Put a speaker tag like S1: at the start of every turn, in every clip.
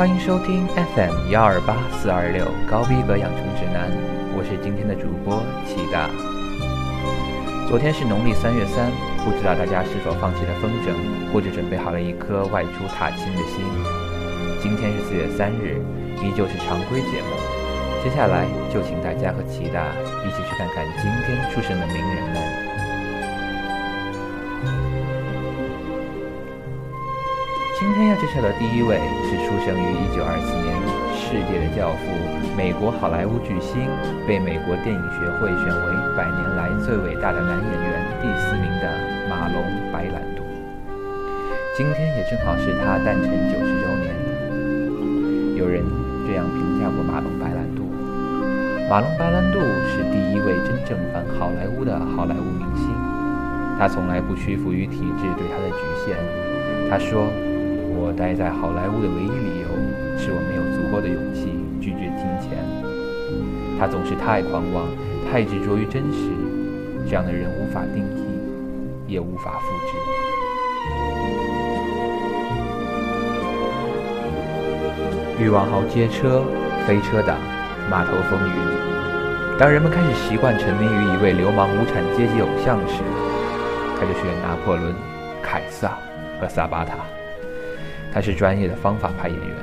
S1: 欢迎收听 FM 幺二八四二六高逼格养成指南，我是今天的主播齐大。昨天是农历三月三，不知道大家是否放弃了风筝，或者准备好了一颗外出踏青的心。今天是四月三日，依旧是常规节目。接下来就请大家和齐大一起去看看今天出生的名人们。天要介绍的第一位是出生于1924年，世界的教父，美国好莱坞巨星，被美国电影学会选为百年来最伟大的男演员第四名的马龙·白兰度。今天也正好是他诞辰九十周年。有人这样评价过马龙·白兰度：马龙·白兰度是第一位真正反好莱坞的好莱坞明星，他从来不屈服于体制对他的局限。他说。我待在好莱坞的唯一理由是我没有足够的勇气拒绝金钱。他总是太狂妄，太执着于真实，这样的人无法定义，也无法复制。欲望号街车、飞车党、码头风云。当人们开始习惯沉迷于一位流氓无产阶级偶像时，他就选拿破仑、凯撒和萨巴塔。他是专业的方法派演员，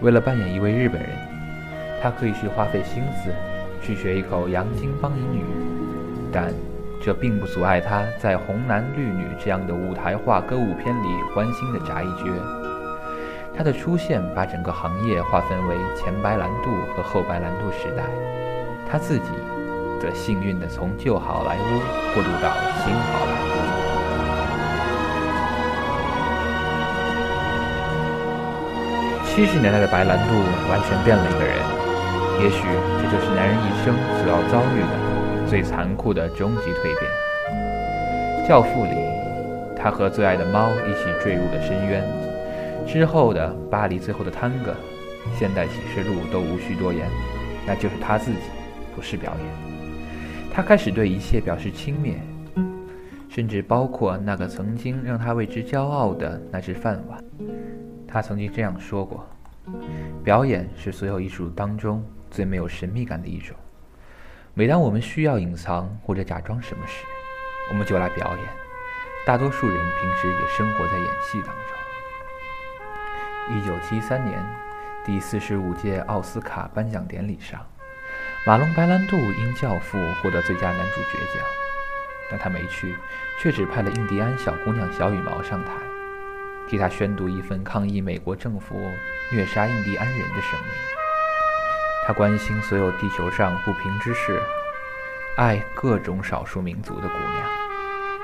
S1: 为了扮演一位日本人，他可以去花费心思去学一口洋泾浜英语，但这并不阻碍他在红男绿女这样的舞台化歌舞片里欢欣的眨一撅。他的出现把整个行业划分为前白兰度和后白兰度时代，他自己则幸运地从旧好莱坞过渡到新好莱坞。七十年代的白兰度完全变了一个人，也许这就是男人一生所要遭遇的最残酷的终极蜕变。教父里，他和最爱的猫一起坠入了深渊。之后的巴黎最后的探戈，现代启示录都无需多言，那就是他自己，不是表演。他开始对一切表示轻蔑，甚至包括那个曾经让他为之骄傲的那只饭碗。他曾经这样说过：“表演是所有艺术当中最没有神秘感的一种。每当我们需要隐藏或者假装什么时，我们就来表演。大多数人平时也生活在演戏当中。”一九七三年，第四十五届奥斯卡颁奖典礼上，马龙·白兰度因《教父》获得最佳男主角奖，但他没去，却只派了印第安小姑娘小羽毛上台。替他宣读一份抗议美国政府虐杀印第安人的声明。他关心所有地球上不平之事，爱各种少数民族的姑娘，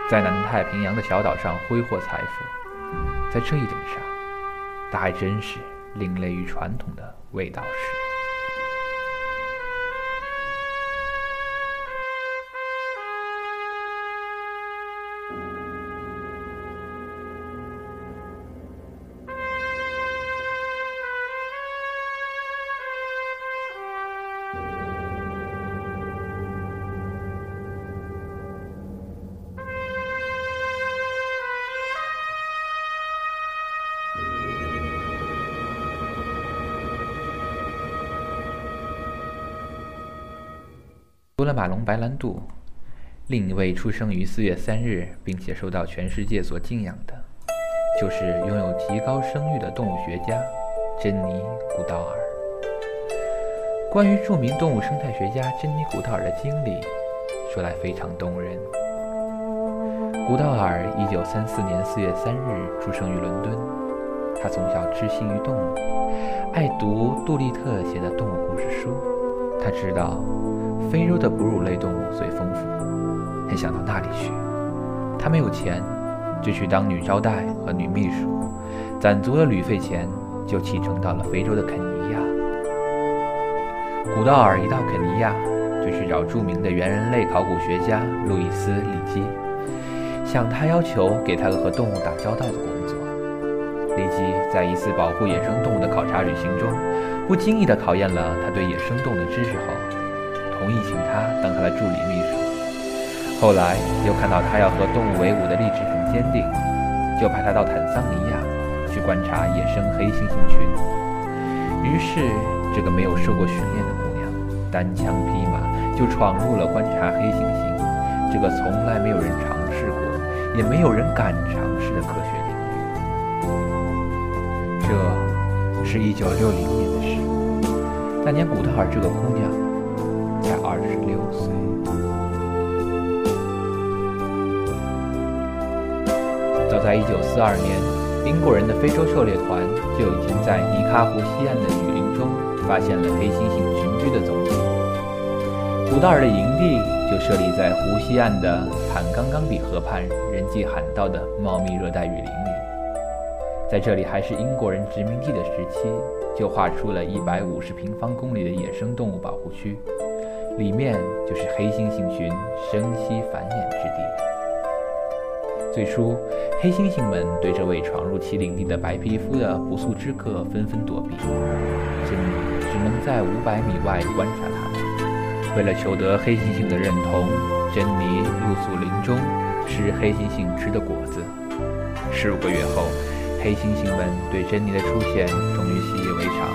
S1: 在南太平洋的小岛上挥霍财富。在这一点上，他还真是另类于传统的卫道士。了马龙·白兰度，另一位出生于四月三日并且受到全世界所敬仰的，就是拥有极高声誉的动物学家珍妮·古道尔。关于著名动物生态学家珍妮·古道尔的经历，说来非常动人。古道尔一九三四年四月三日出生于伦敦，他从小痴心于动物，爱读杜立特写的动物故事书，他知道。非洲的哺乳类动物最丰富，很想到那里去。他没有钱，就去当女招待和女秘书，攒足了旅费钱，就启程到了非洲的肯尼亚。古道尔一到肯尼亚，就去找著名的猿人类考古学家路易斯·里基，向他要求给他个和动物打交道的工作。里基在一次保护野生动物的考察旅行中，不经意地考验了他对野生动物的知识后。同意请他当他的助理秘书。后来又看到他要和动物为伍的立志很坚定，就派他到坦桑尼亚去观察野生黑猩猩群。于是，这个没有受过训练的姑娘，单枪匹马就闯入了观察黑猩猩这个从来没有人尝试过，也没有人敢尝试的科学领域。这是一九六零年的事，那年古特尔这个姑娘十六岁。早在一九四二年。英国人的非洲狩猎团就已经在尼卡湖西岸的雨林中发现了黑猩猩群居的踪迹。古道尔的营地就设立在湖西岸的坦冈冈比河畔人迹罕到的茂密热带雨林里。在这里还是英国人殖民地的时期，就划出了一百五十平方公里的野生动物保护区，里面就是黑猩猩群生息繁衍之地。最初，黑猩猩们对这位闯入其领地的白皮肤的不速之客纷纷躲避，珍妮只能在五百米外观察他们。为了求得黑猩猩的认同，珍妮露宿林中，吃黑猩猩吃的果子。十五个月后，黑猩猩们对珍妮的出现终于习以为常。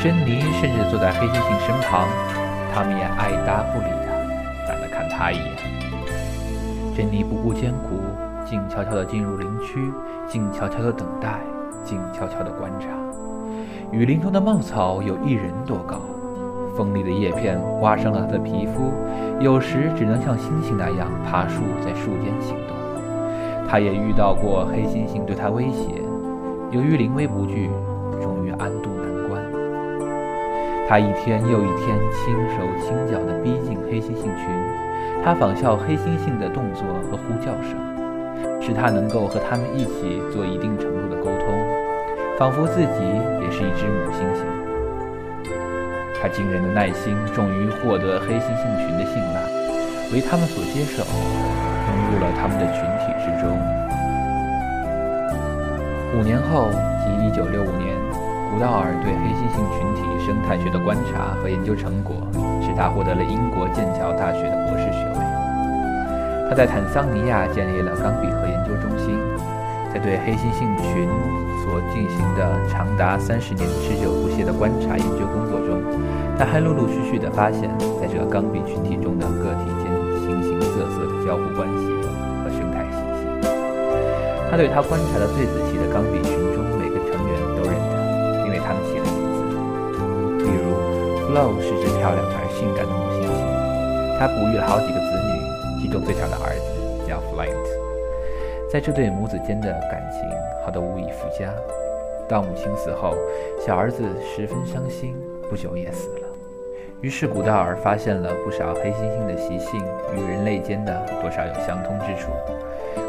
S1: 珍妮甚至坐在黑猩猩身旁，他们也爱答不理的，懒得看他一眼。珍妮不顾艰苦，静悄悄地进入林区，静悄悄地等待，静悄悄地观察。雨林中的茂草有一人多高，锋利的叶片刮伤了他的皮肤，有时只能像猩猩那样爬树，在树间行动。他也遇到过黑猩猩对他威胁，由于临危不惧，终于安度。他一天又一天轻手轻脚地逼近黑猩猩群。他仿效黑猩猩的动作和呼叫声，使他能够和他们一起做一定程度的沟通，仿佛自己也是一只母猩猩。他惊人的耐心终于获得黑猩猩群的信赖，为他们所接受，融入了他们的群体之中。五年后，即1965年，古道尔对黑猩猩群体生态学的观察和研究成果。使他获得了英国剑桥大学的博士学位。他在坦桑尼亚建立了冈比河研究中心，在对黑猩猩群所进行的长达三十年持久不懈的观察研究工作中，他还陆陆续续地发现，在这个冈比群体中的个体间形形色色的交互关系和生态信息。他对他观察的最仔细的冈比 Flow 是只漂亮而。性感的母猩猩，它哺育了好几个子女，其中最小的儿子叫 Flight。在这对母子间的感情好得无以复加。当母亲死后，小儿子十分伤心，不久也死了。于是古道尔发现了不少黑猩猩的习性与人类间的多少有相通之处。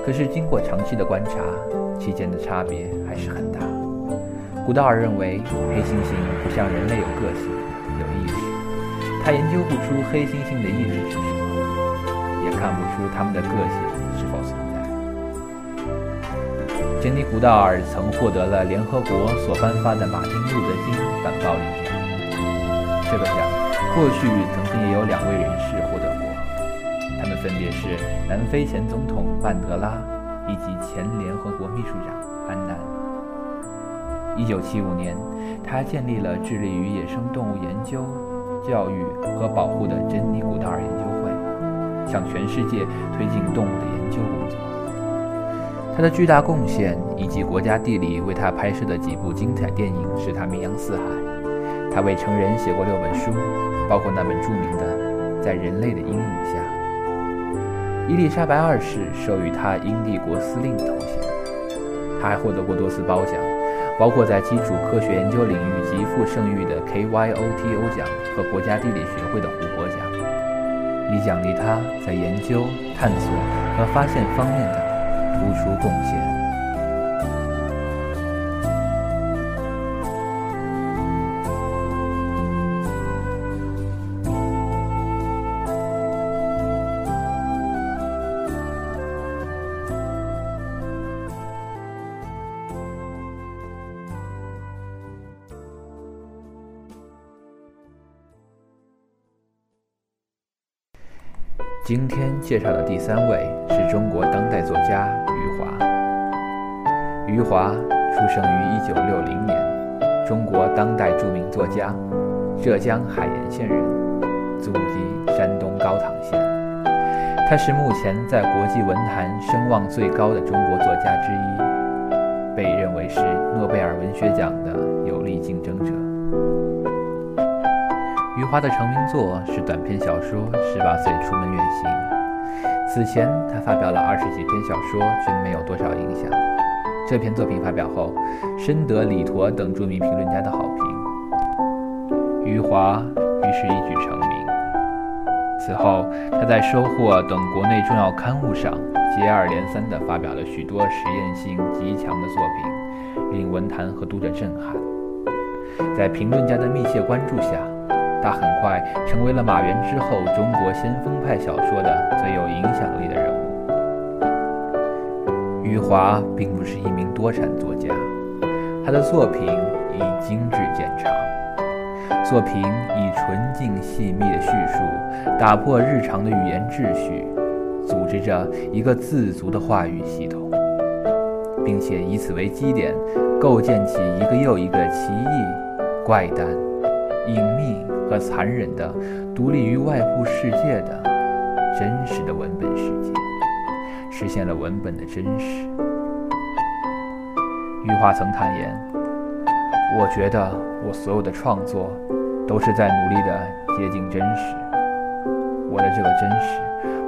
S1: 可是经过长期的观察，其间的差别还是很大。古道尔认为，黑猩猩不像人类有个性、有意识。他研究不出黑猩猩的意识是什么，也看不出他们的个性是否存在。杰尼·古道尔曾获得了联合国所颁发的马丁·路德·金反暴力奖。这个奖过去曾经也有两位人士获得过，他们分别是南非前总统曼德拉以及前联合国秘书长安南。1975年，他建立了致力于野生动物研究。教育和保护的珍妮古道尔研究会，向全世界推进动物的研究工作。他的巨大贡献以及国家地理为他拍摄的几部精彩电影，使他名扬四海。他为成人写过六本书，包括那本著名的《在人类的阴影下》。伊丽莎白二世授予他英帝国司令的头衔。他还获得过多次褒奖。包括在基础科学研究领域极负盛誉的 KYOTO 奖和国家地理学会的胡珀奖，以奖励他在研究、探索和发现方面的突出贡献。今天介绍的第三位是中国当代作家余华。余华出生于1960年，中国当代著名作家，浙江海盐县人，祖籍山东高唐县。他是目前在国际文坛声望最高的中国作家之一，被认为是诺贝尔文学奖的有力竞争者。他的成名作是短篇小说《十八岁出门远行》，此前他发表了二十几篇小说，均没有多少影响。这篇作品发表后，深得李陀等著名评论家的好评，余华于是一举成名。此后，他在《收获》等国内重要刊物上接二连三地发表了许多实验性极强的作品，令文坛和读者震撼。在评论家的密切关注下，他很快成为了马原之后中国先锋派小说的最有影响力的人物。余华并不是一名多产作家，他的作品以精致见长，作品以纯净细密的叙述打破日常的语言秩序，组织着一个自足的话语系统，并且以此为基点，构建起一个又一个奇异、怪诞、隐秘和残忍的、独立于外部世界的真实的文本世界。实现了文本的真实。余华曾坦言：“我觉得我所有的创作都是在努力的接近真实。我的这个真实，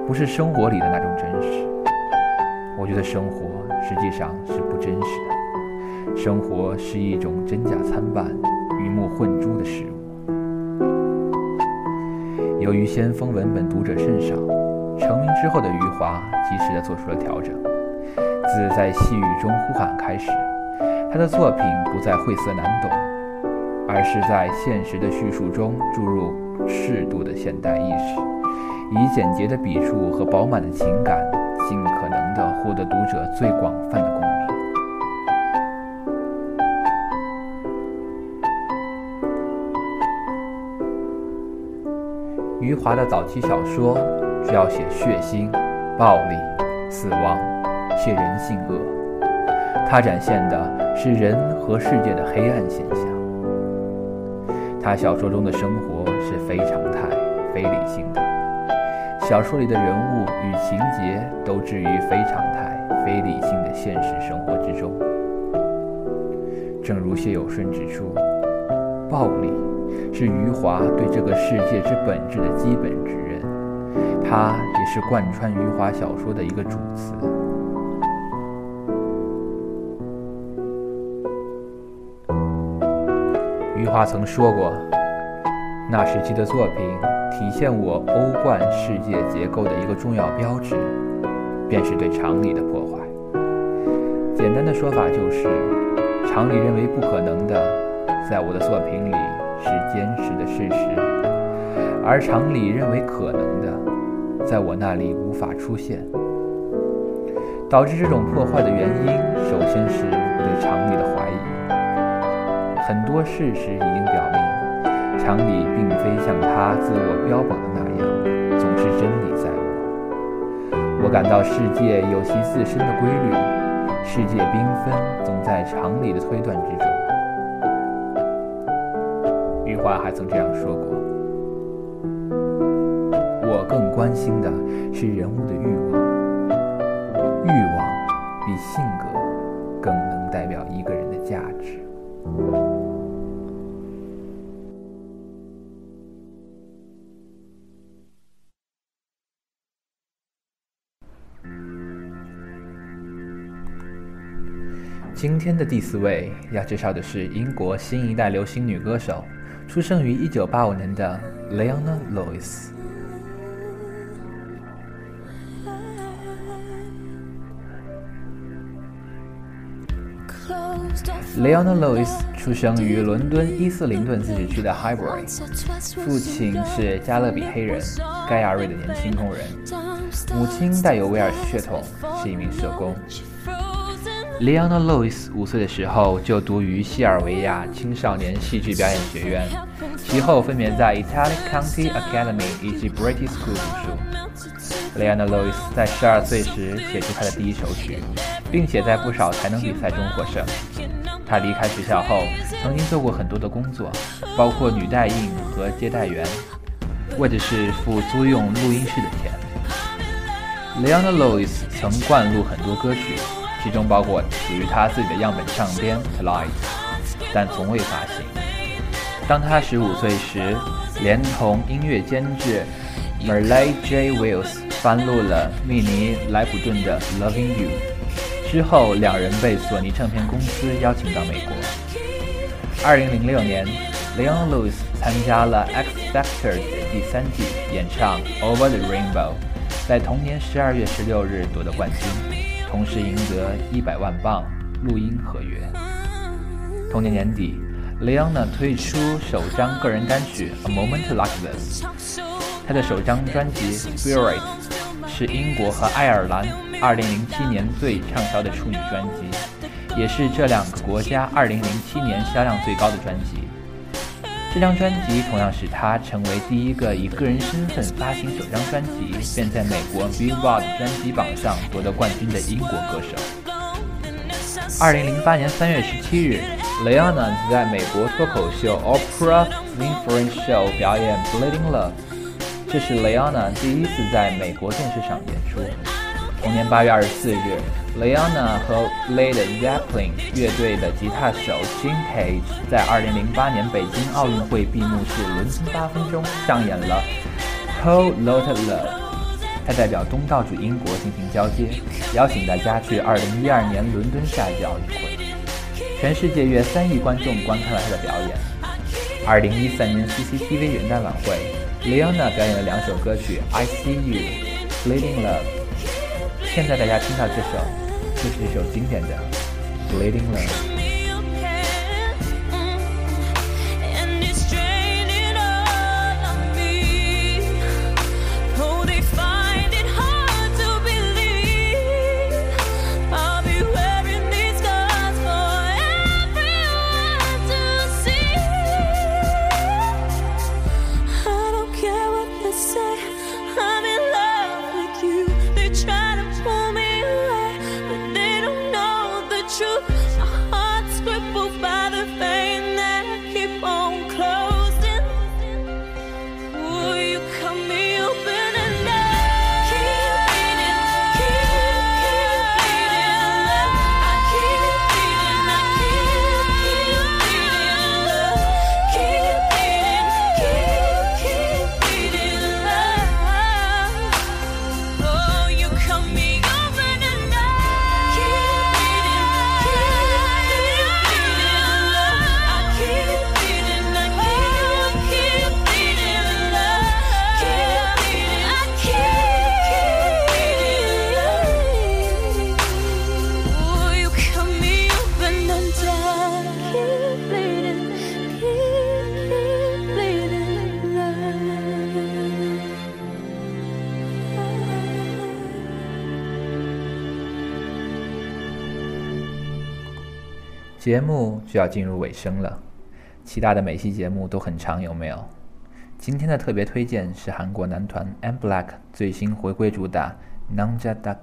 S1: 不是生活里的那种真实。我觉得生活实际上是不真实的，生活是一种真假参半、鱼目混珠的事物。由于先锋文本读者甚少。”成名之后的余华及时地做出了调整，自在细雨中呼喊开始，他的作品不再晦涩难懂，而是在现实的叙述中注入适度的现代意识，以简洁的笔触和饱满的情感，尽可能地获得读者最广泛余华的早期小说。需要写血腥、暴力、死亡，写人性恶。他展现的是人和世界的黑暗现象。他小说中的生活是非常态、非理性的，小说里的人物与情节都置于非常态、非理性的现实生活之中。正如谢有顺指出，暴力是余华对这个世界之本质的基本指认。它也是贯穿余华小说的一个主词。余华曾说过，那时期的作品体现我欧冠世界结构的一个重要标志，便是对常理的破坏。简单的说法就是，常理认为不可能的，在我的作品里是坚实的事实，而常理认为可能的。在我那里无法出现，导致这种破坏的原因，首先是对常理的怀疑。很多事实已经表明，常理并非像他自我标榜的那样，总是真理在我。我感到世界有其自身的规律，世界缤纷总在常理的推断之中。余华还曾这样说过。我更关心的是人物的欲望，欲望比性格更能代表一个人的价值。今天的第四位要介绍的是英国新一代流行女歌手，出生于一九八五年的 Leona Lewis。Leona Lewis 出生于伦敦伊斯灵顿自治区的 Highbury，父亲是加勒比黑人盖亚瑞的年轻工人，母亲带有威尔士血统，是一名社工。Leona Lewis 五岁的时候就读于西尔维亚青少年戏剧表演学院，其后分别在 Italic County Academy 以及 British School 读书。Leona Lewis 在十二岁时写出她的第一首曲，并且在不少才能比赛中获胜。他离开学校后，曾经做过很多的工作，包括女代印和接待员，为的是付租用录音室的钱。Leona Lewis 曾灌录很多歌曲，其中包括属于他自己的样本唱片《Light》，但从未发行。当他十五岁时，连同音乐监制 Merle J. Wills 翻录了密尼莱普顿的《Loving You》。之后，两人被索尼唱片公司邀请到美国。2006年，Leon Lewis 参加了《X Factor 的》第三季，演唱《Over the Rainbow》，在同年12月16日夺得冠军，同时赢得100万镑录音合约。同年年底，Leon 推出首张个人单曲《A Moment Like This》，他的首张专辑《Spirit》是英国和爱尔兰。二零零七年最畅销的处女专辑，也是这两个国家二零零七年销量最高的专辑。这张专辑同样使他成为第一个以个人身份发行首张专辑，便在美国 Billboard 专辑榜上夺得冠军的英国歌手。二零零八年三月十七日，Leona 在美国脱口秀 Oprah Winfrey Show 表演《Bleeding Love》，这是 Leona 第一次在美国电视上演出。同年八月二十四日，Leona 和 Led Zeppelin 乐队的吉他手 Jim Page 在二零零八年北京奥运会闭幕式伦敦八分钟上演了《Whole Lotta Love》，他代表东道主英国进行交接，邀请大家去二零一二年伦敦夏季奥运会。全世界约三亿观众观看了他的表演。二零一三年 CCTV 元旦晚会，Leona 表演了两首歌曲《I See You》《Bleeding Love》。现在大家听到这首，这是一首经典的《Bleeding Love》。节目就要进入尾声了，其他的每期节目都很长，有没有？今天的特别推荐是韩国男团 M Black 最新回归主打《Nangja Dake》，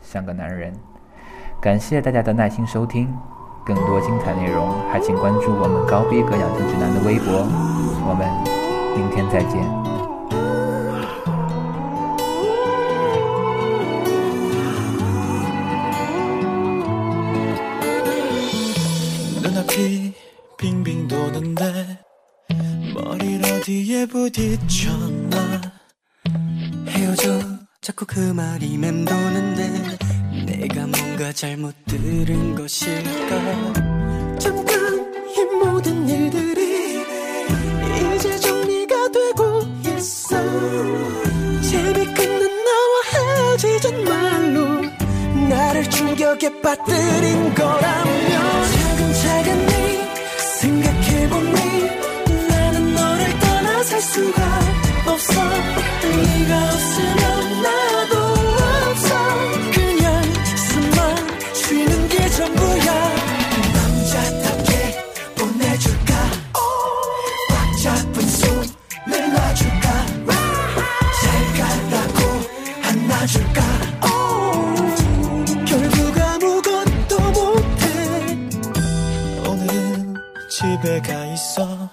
S1: 像个男人。感谢大家的耐心收听，更多精彩内容还请关注我们高逼格养生指南的微博。我们明天再见。
S2: 그 말이 맴도는데 내가 뭔가 잘못 들은 것일까? 잠깐 이 모든 일들이 이제 정리가 되고 있어. 재미 끝난 나와 헤어지잔 말로 나를 충격에 빠뜨린 거라면 집에 가 있어.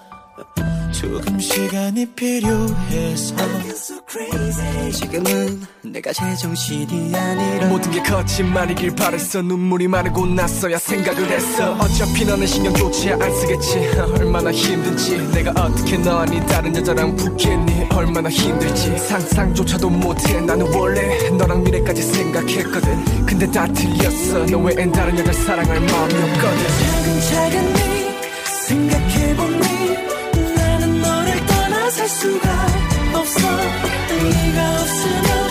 S2: 조금 시간이 필요해서. 지금은 내가 제정신이 아니라.
S3: 모든 게 거짓말이길 바랬어. 눈물이 마르고 났어야 생각을 했어. 어차피 너는 신경 좋지 안 쓰겠지. 얼마나 힘든지. 내가 어떻게 너니 다른 여자랑 붙겠니? 얼마나 힘들지. 상상조차도 못해. 나는 원래 너랑 미래까지 생각했거든. 근데 다 틀렸어. 너 외엔 다른 여자 사랑할 마음이 없거든 수가 없어 의미가 없으면